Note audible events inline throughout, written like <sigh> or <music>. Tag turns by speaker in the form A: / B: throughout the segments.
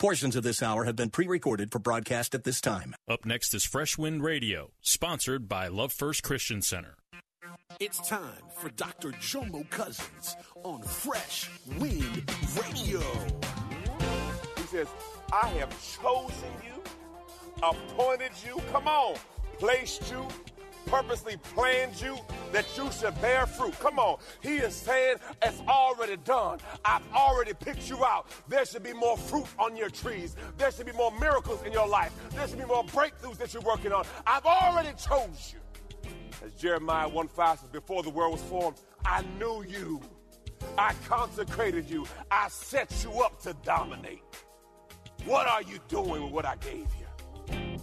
A: Portions of this hour have been pre recorded for broadcast at this time.
B: Up next is Fresh Wind Radio, sponsored by Love First Christian Center.
C: It's time for Dr. Jomo Cousins on Fresh Wind Radio.
D: He says, I have chosen you, appointed you, come on, placed you, purposely planned you that you should bear fruit. Come on. He is saying it's already done. I've already picked you out. There should be more fruit on your trees. There should be more miracles in your life. There should be more breakthroughs that you're working on. I've already chose you. As Jeremiah 1 5 says, before the world was formed, I knew you. I consecrated you. I set you up to dominate. What are you doing with what I gave you?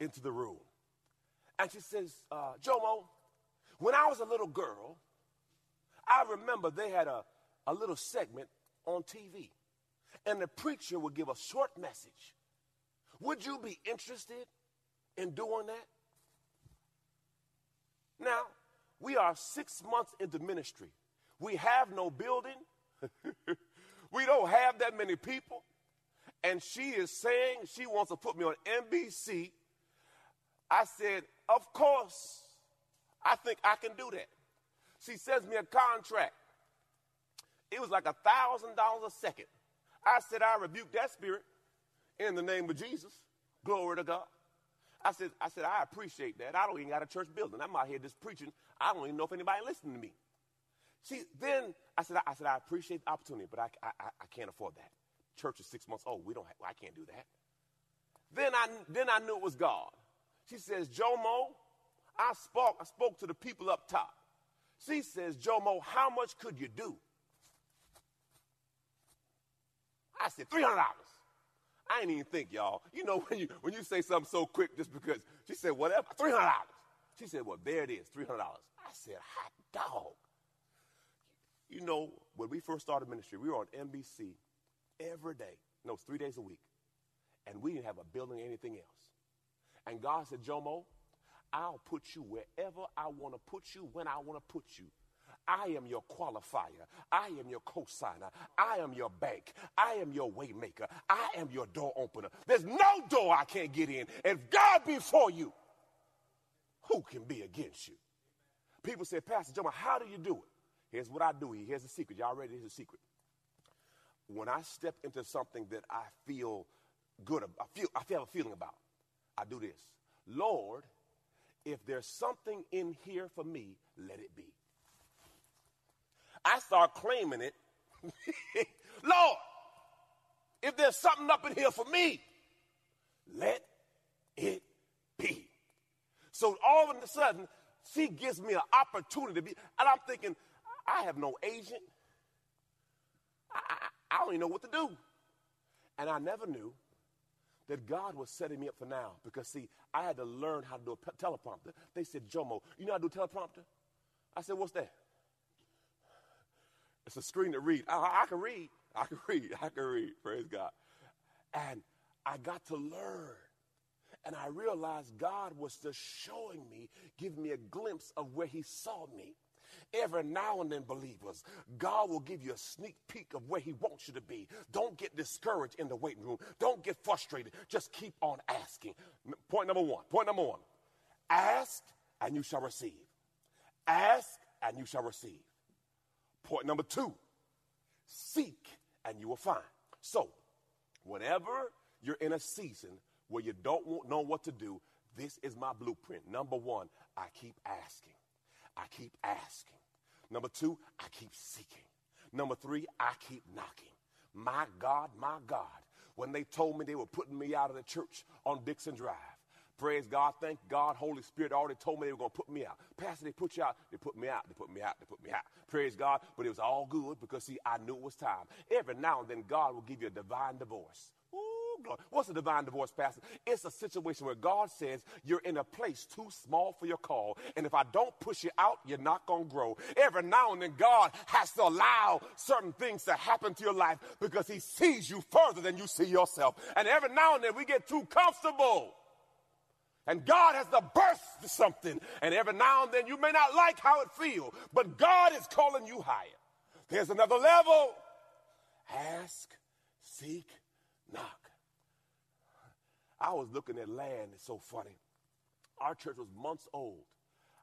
D: into the room. And she says, uh, Jomo, when I was a little girl, I remember they had a, a little segment on TV, and the preacher would give a short message. Would you be interested in doing that? Now, we are six months into ministry. We have no building, <laughs> we don't have that many people. And she is saying she wants to put me on NBC I said, Of course, I think I can do that. She sends me a contract. It was like a $1,000 a second. I said, I rebuke that spirit in the name of Jesus. Glory to God. I said, I said, I appreciate that. I don't even got a church building. I'm out here just preaching. I don't even know if anybody listening to me. See, then I said, I said, I appreciate the opportunity, but I, I, I can't afford that. Church is six months old. We don't. I can't do that. Then I, then I knew it was God. She says, Jomo, I spoke, I spoke to the people up top. She says, Jomo, how much could you do? I said, $300. I ain't even think, y'all. You know, <laughs> when you, when you say something so quick just because, she said, whatever, $300. She said, well, there it is, $300. I said, hot dog. You know, when we first started ministry, we were on NBC every day. No, it's three days a week. And we didn't have a building or anything else. And God said, Jomo, I'll put you wherever I want to put you when I want to put you. I am your qualifier. I am your cosigner. I am your bank. I am your waymaker. I am your door opener. There's no door I can't get in. If God be for you, who can be against you? People say, Pastor Jomo, how do you do it? Here's what I do. Here's the secret. Y'all ready? Here's the secret. When I step into something that I feel good, I feel I have a feeling about. I do this Lord, if there's something in here for me, let it be. I start claiming it. <laughs> Lord, if there's something up in here for me, let it be. So all of a sudden, she gives me an opportunity to be, and I'm thinking, I have no agent. I, I, I don't even know what to do. And I never knew that God was setting me up for now because, see, I had to learn how to do a teleprompter. They said, Jomo, you know how to do teleprompter? I said, what's that? It's a screen to read. I, I can read. I can read. <laughs> I can read. Praise God. And I got to learn. And I realized God was just showing me, giving me a glimpse of where He saw me. Every now and then, believers, God will give you a sneak peek of where He wants you to be. Don't get discouraged in the waiting room. Don't get frustrated. Just keep on asking. Point number one. Point number one. Ask and you shall receive. Ask and you shall receive. Point number two. Seek and you will find. So, whenever you're in a season where you don't know what to do, this is my blueprint. Number one, I keep asking. I keep asking. Number two, I keep seeking. Number three, I keep knocking. My God, my God. When they told me they were putting me out of the church on Dixon Drive, praise God, thank God, Holy Spirit already told me they were going to put me out. Pastor, they put you out. They put me out. They put me out. They put me out. Praise God. But it was all good because, see, I knew it was time. Every now and then, God will give you a divine divorce. What's a divine divorce, Pastor? It's a situation where God says you're in a place too small for your call. And if I don't push you out, you're not going to grow. Every now and then, God has to allow certain things to happen to your life because He sees you further than you see yourself. And every now and then, we get too comfortable. And God has to burst something. And every now and then, you may not like how it feels, but God is calling you higher. There's another level. Ask, seek, knock. I was looking at land. It's so funny. Our church was months old.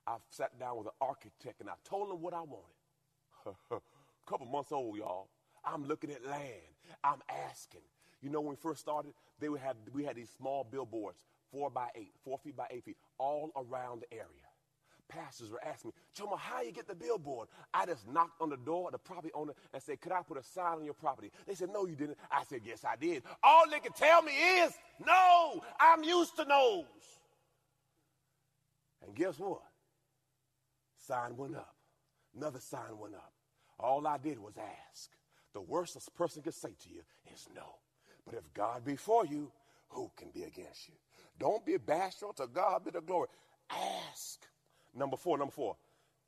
D: I sat down with an architect and I told him what I wanted. A <laughs> couple months old, y'all. I'm looking at land. I'm asking. You know, when we first started, they would have we had these small billboards, four by eight, four feet by eight feet, all around the area pastors were asking me, Jomo, how you get the billboard? I just knocked on the door of the property owner and said, Could I put a sign on your property? They said, No, you didn't. I said, Yes, I did. All they could tell me is, No, I'm used to no's. And guess what? Sign went up. Another sign went up. All I did was ask. The worst a person could say to you is no. But if God be for you, who can be against you? Don't be bashful. To God be the glory. Ask. Number four, number four.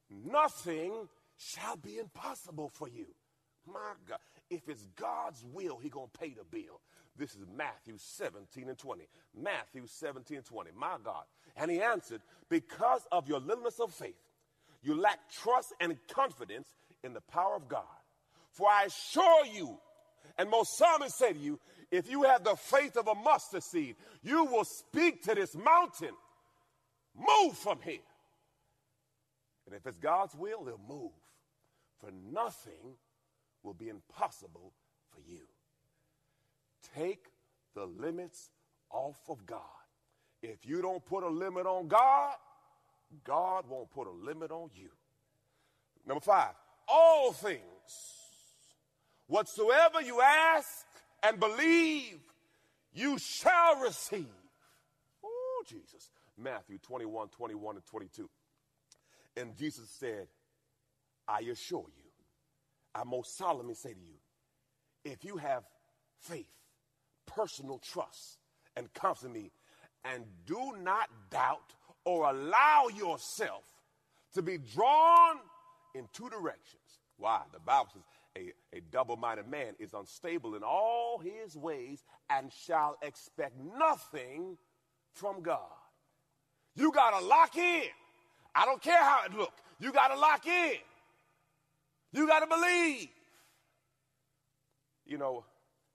D: Nothing shall be impossible for you. My God. If it's God's will, He gonna pay the bill. This is Matthew 17 and 20. Matthew 17 and 20. My God. And he answered, Because of your littleness of faith, you lack trust and confidence in the power of God. For I assure you, and most solemnly say to you, if you have the faith of a mustard seed, you will speak to this mountain, move from here and if it's God's will, they'll move. For nothing will be impossible for you. Take the limits off of God. If you don't put a limit on God, God won't put a limit on you. Number five, all things, whatsoever you ask and believe, you shall receive. Oh, Jesus. Matthew 21, 21, and 22. And Jesus said, I assure you, I most solemnly say to you, if you have faith, personal trust, and confidence and do not doubt or allow yourself to be drawn in two directions. Why? The Bible says a, a double minded man is unstable in all his ways and shall expect nothing from God. You got to lock in. I don't care how it looks. You got to lock in. You got to believe. You know,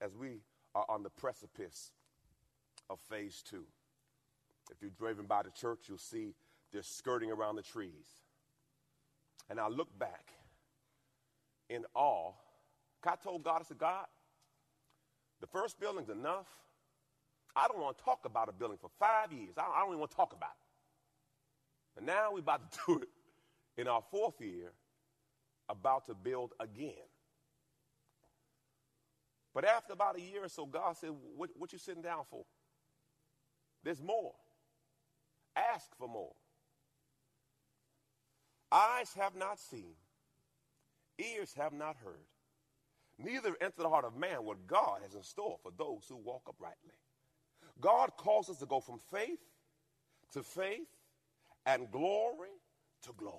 D: as we are on the precipice of phase two, if you've driven by the church, you'll see they're skirting around the trees. And I look back in awe. I told God, I said, God, the first building's enough. I don't want to talk about a building for five years. I don't even want to talk about it. And now we're about to <laughs> do it in our fourth year, about to build again. But after about a year or so, God said, What, what you sitting down for? There's more. Ask for more. Eyes have not seen, ears have not heard, neither enter the heart of man what God has in store for those who walk uprightly. God calls us to go from faith to faith and glory to glory.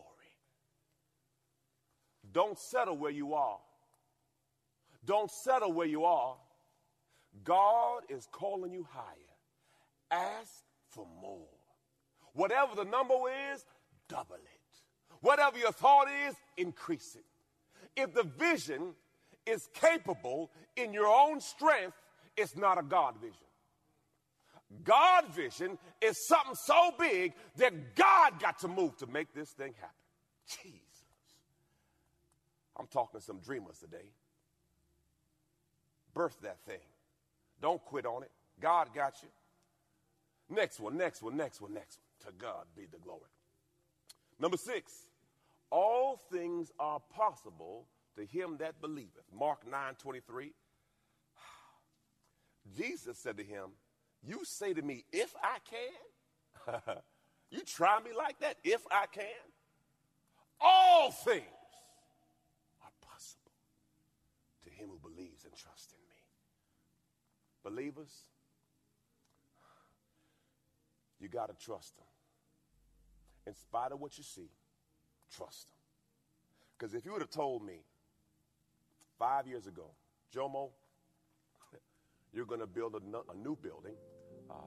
D: Don't settle where you are. Don't settle where you are. God is calling you higher. Ask for more. Whatever the number is, double it. Whatever your thought is, increase it. If the vision is capable in your own strength, it's not a God vision. God vision is something so big that God got to move to make this thing happen. Jesus. I'm talking to some dreamers today. Birth that thing. Don't quit on it. God got you. Next one, next one, next one, next one. To God be the glory. Number six, all things are possible to him that believeth. Mark 9 23. <sighs> Jesus said to him, You say to me, if I can? <laughs> you try me like that, if I can? All things are possible to him who believes and trusts in me. Believers, you got to trust him. In spite of what you see, trust him. Because if you would have told me five years ago, Jomo, <laughs> you're going to build a, a, new building uh,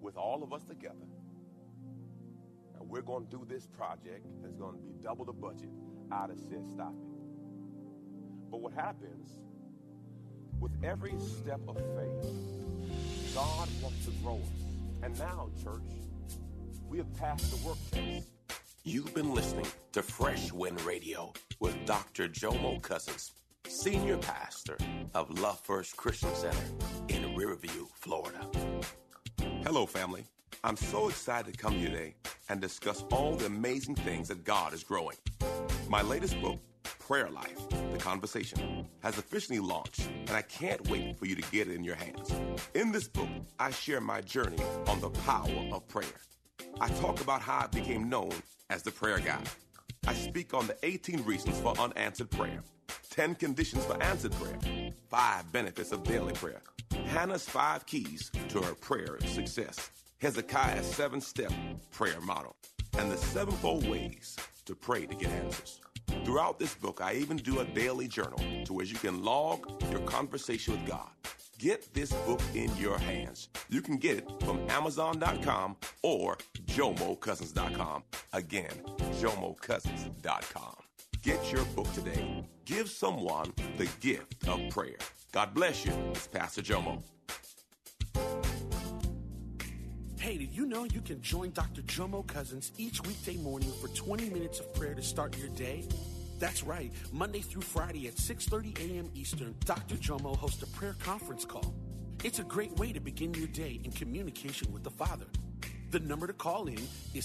D: with all of us together. And we're going to do this project that's going to be double the budget. I'd have said, stop it. But what happens with every step of faith, God wants to grow us. And now, church, we have passed the work test.
E: You've been listening to Fresh Wind Radio with Dr. Jomo Cousins, Senior Pastor of Love First Christian Center in Riverview, Florida.
F: Hello, family. I'm so excited to come here today and discuss all the amazing things that God is growing. My latest book, Prayer Life, The Conversation, has officially launched, and I can't wait for you to get it in your hands. In this book, I share my journey on the power of prayer. I talk about how I became known as the prayer guy. I speak on the 18 reasons for unanswered prayer, 10 conditions for answered prayer, 5 benefits of daily prayer, Hannah's 5 keys to her prayer success, Hezekiah's 7 step prayer model, and the sevenfold ways to pray to get answers. Throughout this book, I even do a daily journal to where you can log your conversation with God. Get this book in your hands. You can get it from Amazon.com or JomoCousins.com. Again, JomoCousins.com. Get your book today. Give someone the gift of prayer. God bless you. It's Pastor Jomo.
C: Hey, did you know you can join Dr. Jomo Cousins each weekday morning for 20 minutes of prayer to start your day? That's right. Monday through Friday at 6:30 a.m. Eastern, Dr. Jomo hosts a prayer conference call. It's a great way to begin your day in communication with the Father. The number to call in is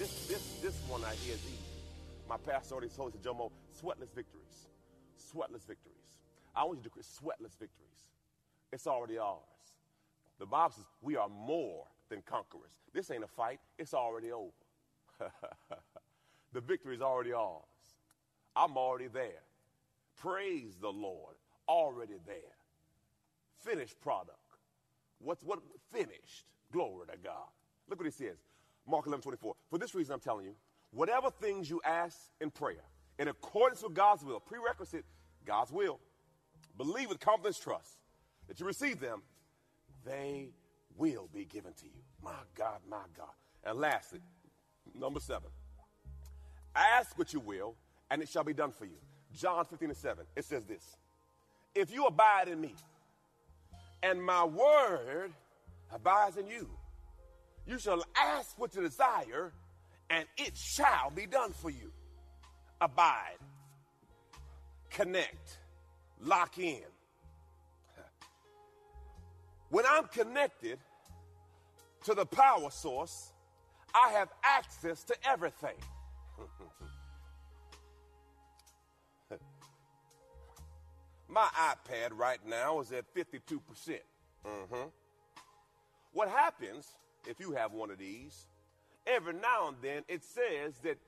D: This, this, this one right here is easy. My pastor already told us, Jomo, sweatless victories. Sweatless victories. I want you to create sweatless victories. It's already ours. The Bible says we are more than conquerors. This ain't a fight, it's already over. <laughs> the victory is already ours. I'm already there. Praise the Lord. Already there. Finished product. What's what finished? Glory to God. Look what he says. Mark 11, 24. For this reason, I'm telling you, whatever things you ask in prayer, in accordance with God's will, prerequisite, God's will, believe with confidence, trust that you receive them, they will be given to you. My God, my God. And lastly, number seven, ask what you will, and it shall be done for you. John 15 and 7, it says this If you abide in me, and my word abides in you, you shall ask what you desire, and it shall be done for you. Abide, connect, lock in. When I'm connected to the power source, I have access to everything. <laughs> My iPad right now is at 52%. mm-hmm. What happens if you have one of these? Every now and then it says that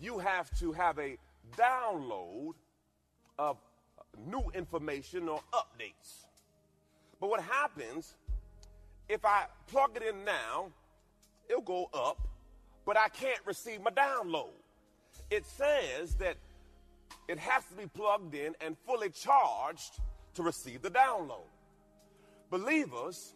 D: you have to have a download of new information or updates. But what happens if I plug it in now, it'll go up, but I can't receive my download. It says that it has to be plugged in and fully charged to receive the download. Believers,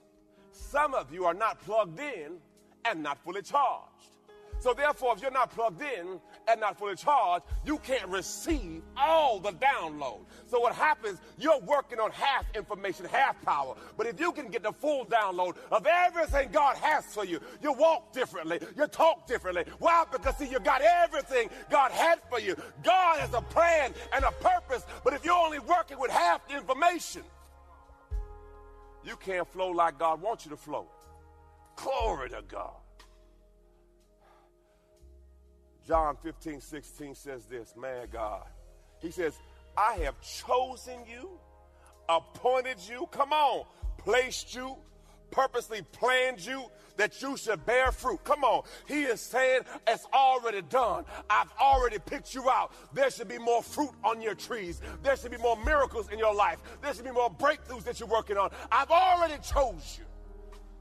D: some of you are not plugged in and not fully charged. So, therefore, if you're not plugged in and not fully charged, you can't receive all the download. So, what happens, you're working on half information, half power. But if you can get the full download of everything God has for you, you walk differently, you talk differently. Why? Because, see, you got everything God had for you. God has a plan and a purpose, but if you're only working with half the information, you can't flow like God wants you to flow. Glory to God. John 15, 16 says this, man, God. He says, I have chosen you, appointed you, come on, placed you, purposely planned you that you should bear fruit. Come on. He is saying it's already done. I've already picked you out. There should be more fruit on your trees. There should be more miracles in your life. There should be more breakthroughs that you're working on. I've already chose you.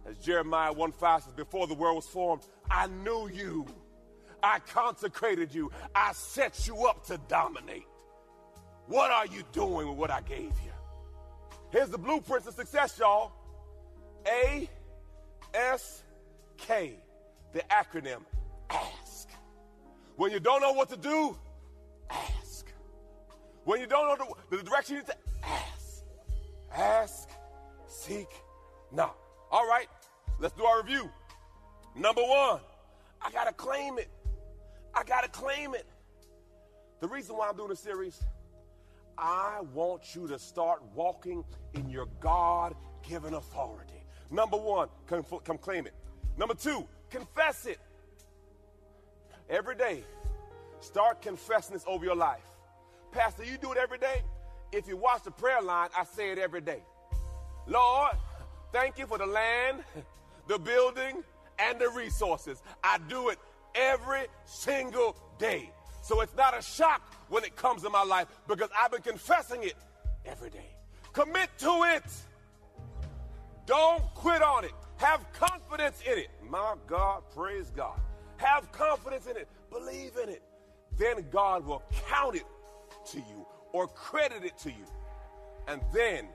D: As Jeremiah 1 5 says, before the world was formed, I knew you. I consecrated you. I set you up to dominate. What are you doing with what I gave you? Here's the blueprint of success, y'all. A S K, the acronym ASK. When you don't know what to do, ask. When you don't know the, the direction you need to ask. Ask, seek, knock. All right, let's do our review. Number one, I gotta claim it. I got to claim it. The reason why I'm doing this series, I want you to start walking in your God given authority. Number one, come, come claim it. Number two, confess it. Every day, start confessing this over your life. Pastor, you do it every day? If you watch the prayer line, I say it every day. Lord, thank you for the land, the building, and the resources. I do it every single day. So it's not a shock when it comes in my life because I've been confessing it every day. Commit to it. Don't quit on it. Have confidence in it. My God, praise God. Have confidence in it. Believe in it. Then God will count it to you or credit it to you. And then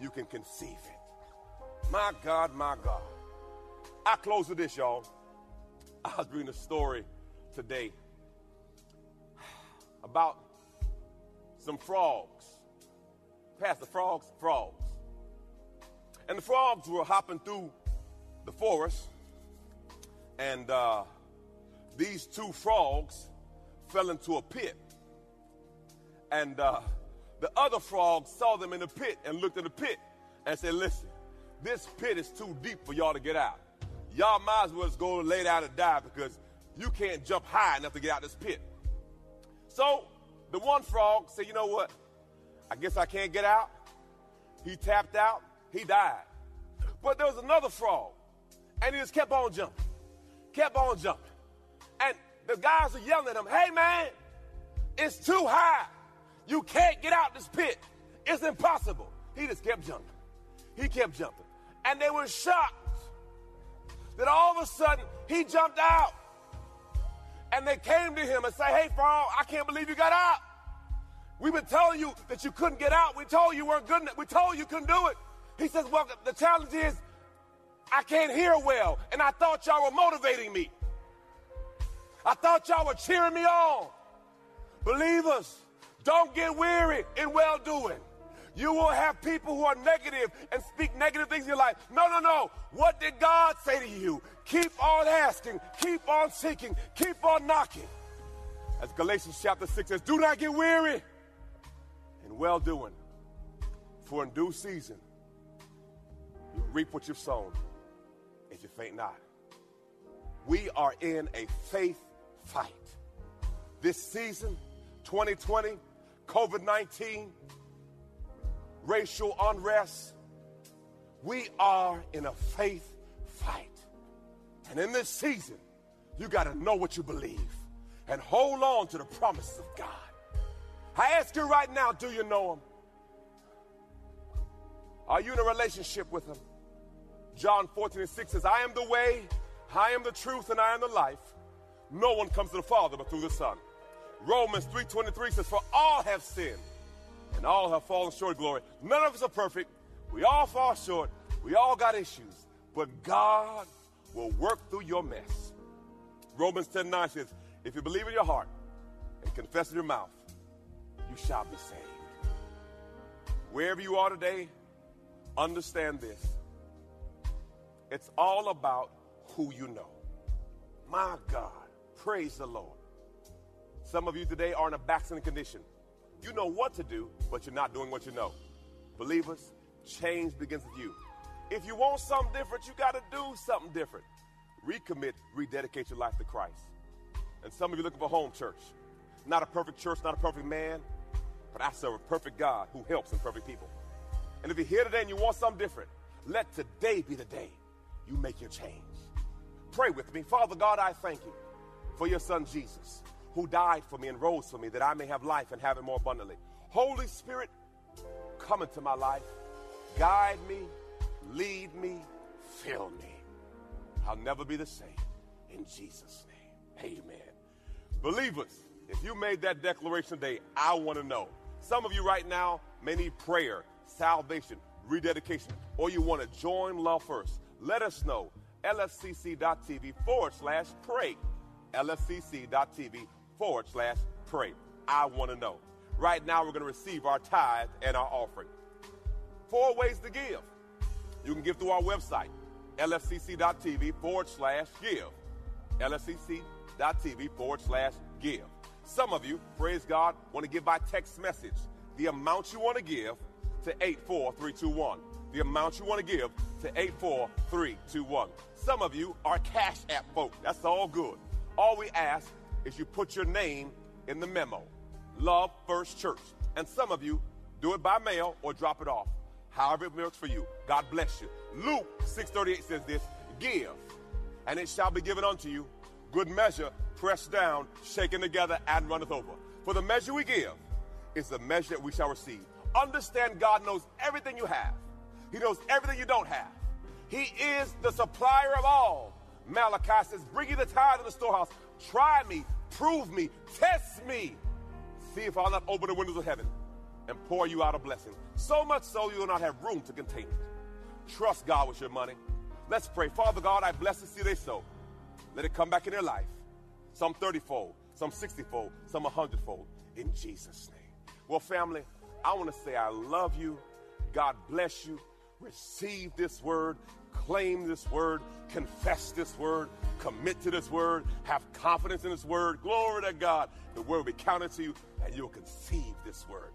D: you can conceive it. My God, my God. I close with this, y'all. I was reading a story today about some frogs. Pastor frogs, frogs. And the frogs were hopping through the forest, and uh, these two frogs fell into a pit. And uh, the other frog saw them in the pit and looked at the pit and said, Listen, this pit is too deep for y'all to get out y'all might as well just go lay down and die because you can't jump high enough to get out this pit. So the one frog said, You know what? I guess I can't get out. He tapped out, he died. But there was another frog, and he just kept on jumping, kept on jumping. And the guys are yelling at him, Hey man, it's too high. You can't get out this pit. It's impossible. He just kept jumping. He kept jumping. And they were shocked that all of a sudden he jumped out. And they came to him and say, Hey, Frog, I can't believe you got out. We've been telling you that you couldn't get out. We told you weren't good enough. We told you couldn't do it. He says, Well, the challenge is I can't hear well. And I thought y'all were motivating me. I thought y'all were cheering me on. Believers, don't get weary in well doing. You will have people who are negative and speak negative things in your life. No, no, no. What did God say to you? Keep on asking, keep on seeking, keep on knocking. As Galatians chapter 6 says, do not get weary in well doing, for in due season reap what you've sown if you faint not. We are in a faith fight. This season, 2020, COVID 19, racial unrest. We are in a faith fight. And in this season, you got to know what you believe and hold on to the promises of God. I ask you right now do you know Him? Are you in a relationship with Him? John 14 and 6 says, I am the way, I am the truth, and I am the life. No one comes to the Father but through the Son. Romans 3.23 says, For all have sinned, and all have fallen short of glory. None of us are perfect. We all fall short. We all got issues. But God will work through your mess. Romans 10.9 says, If you believe in your heart and confess in your mouth, you shall be saved. Wherever you are today, understand this. It's all about who you know. My God, praise the Lord. Some of you today are in a backsliding condition. You know what to do, but you're not doing what you know. Believers, change begins with you. If you want something different, you got to do something different. Recommit, rededicate your life to Christ. And some of you looking for home church. Not a perfect church, not a perfect man, but I serve a perfect God who helps imperfect people. And if you're here today and you want something different, let today be the day you make your change. Pray with me. Father God, I thank you for your son Jesus, who died for me and rose for me that I may have life and have it more abundantly. Holy Spirit, come into my life, guide me, lead me, fill me. I'll never be the same. In Jesus' name, amen. Believers, if you made that declaration today, I want to know. Some of you right now may need prayer, salvation, rededication, or you want to join Love First. Let us know. lfcc.tv forward slash pray. lfcc.tv forward slash pray. I want to know. Right now, we're going to receive our tithe and our offering. Four ways to give. You can give through our website, lfcc.tv forward slash give. lfcc.tv forward slash give. Some of you, praise God, want to give by text message. The amount you want to give to 84321. The amount you want to give to 84321. Some of you are Cash App folk. That's all good. All we ask is you put your name in the memo. Love First Church. And some of you do it by mail or drop it off. However it works for you. God bless you. Luke 638 says this, give, and it shall be given unto you. Good measure, pressed down, shaken together, and runneth over. For the measure we give is the measure that we shall receive. Understand God knows everything you have. He knows everything you don't have. He is the supplier of all. Malachi says, bring you the tithe of the storehouse. Try me, prove me, test me. See if I'll not open the windows of heaven and pour you out a blessing. So much so you will not have room to contain it. Trust God with your money. Let's pray. Father God, I bless the seed they sow. Let it come back in their life. Some 30 fold, some 60 fold, some 100 fold. In Jesus' name. Well, family, I want to say I love you. God bless you. Receive this word, claim this word, confess this word, commit to this word, have confidence in this word. Glory to God. The word will be counted to you, and you'll conceive this word.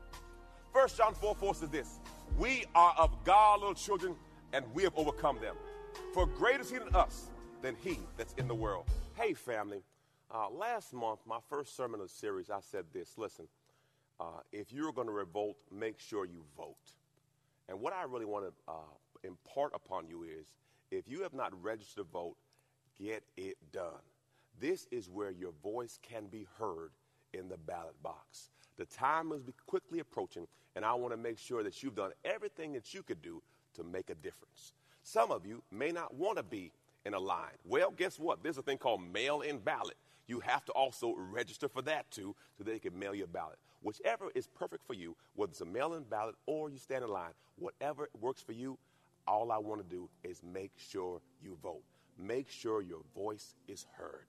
D: First John 4 4 says this We are of God, little children, and we have overcome them. For greater is he than us than he that's in the world. Hey, family. Uh, last month, my first sermon of the series, I said this listen, uh, if you're going to revolt, make sure you vote. And what I really want to uh, impart upon you is if you have not registered to vote, get it done. This is where your voice can be heard in the ballot box. The time is quickly approaching, and I want to make sure that you've done everything that you could do to make a difference. Some of you may not want to be in a line. Well, guess what? There's a thing called mail in ballot. You have to also register for that too, so they can mail you a ballot. Whichever is perfect for you, whether it's a mail in ballot or you stand in line, whatever works for you, all I want to do is make sure you vote. Make sure your voice is heard.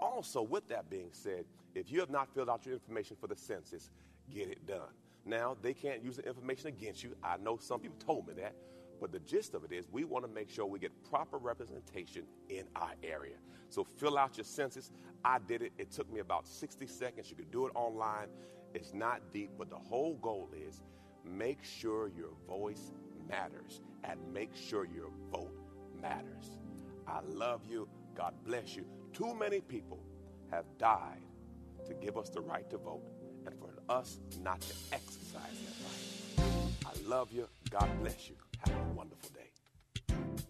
D: Also, with that being said, if you have not filled out your information for the census, get it done. Now, they can't use the information against you. I know some people told me that. But the gist of it is, we want to make sure we get proper representation in our area. So fill out your census. I did it. It took me about 60 seconds. You can do it online. It's not deep, but the whole goal is make sure your voice matters and make sure your vote matters. I love you. God bless you. Too many people have died to give us the right to vote and for us not to exercise that right. I love you. God bless you. Have a wonderful day.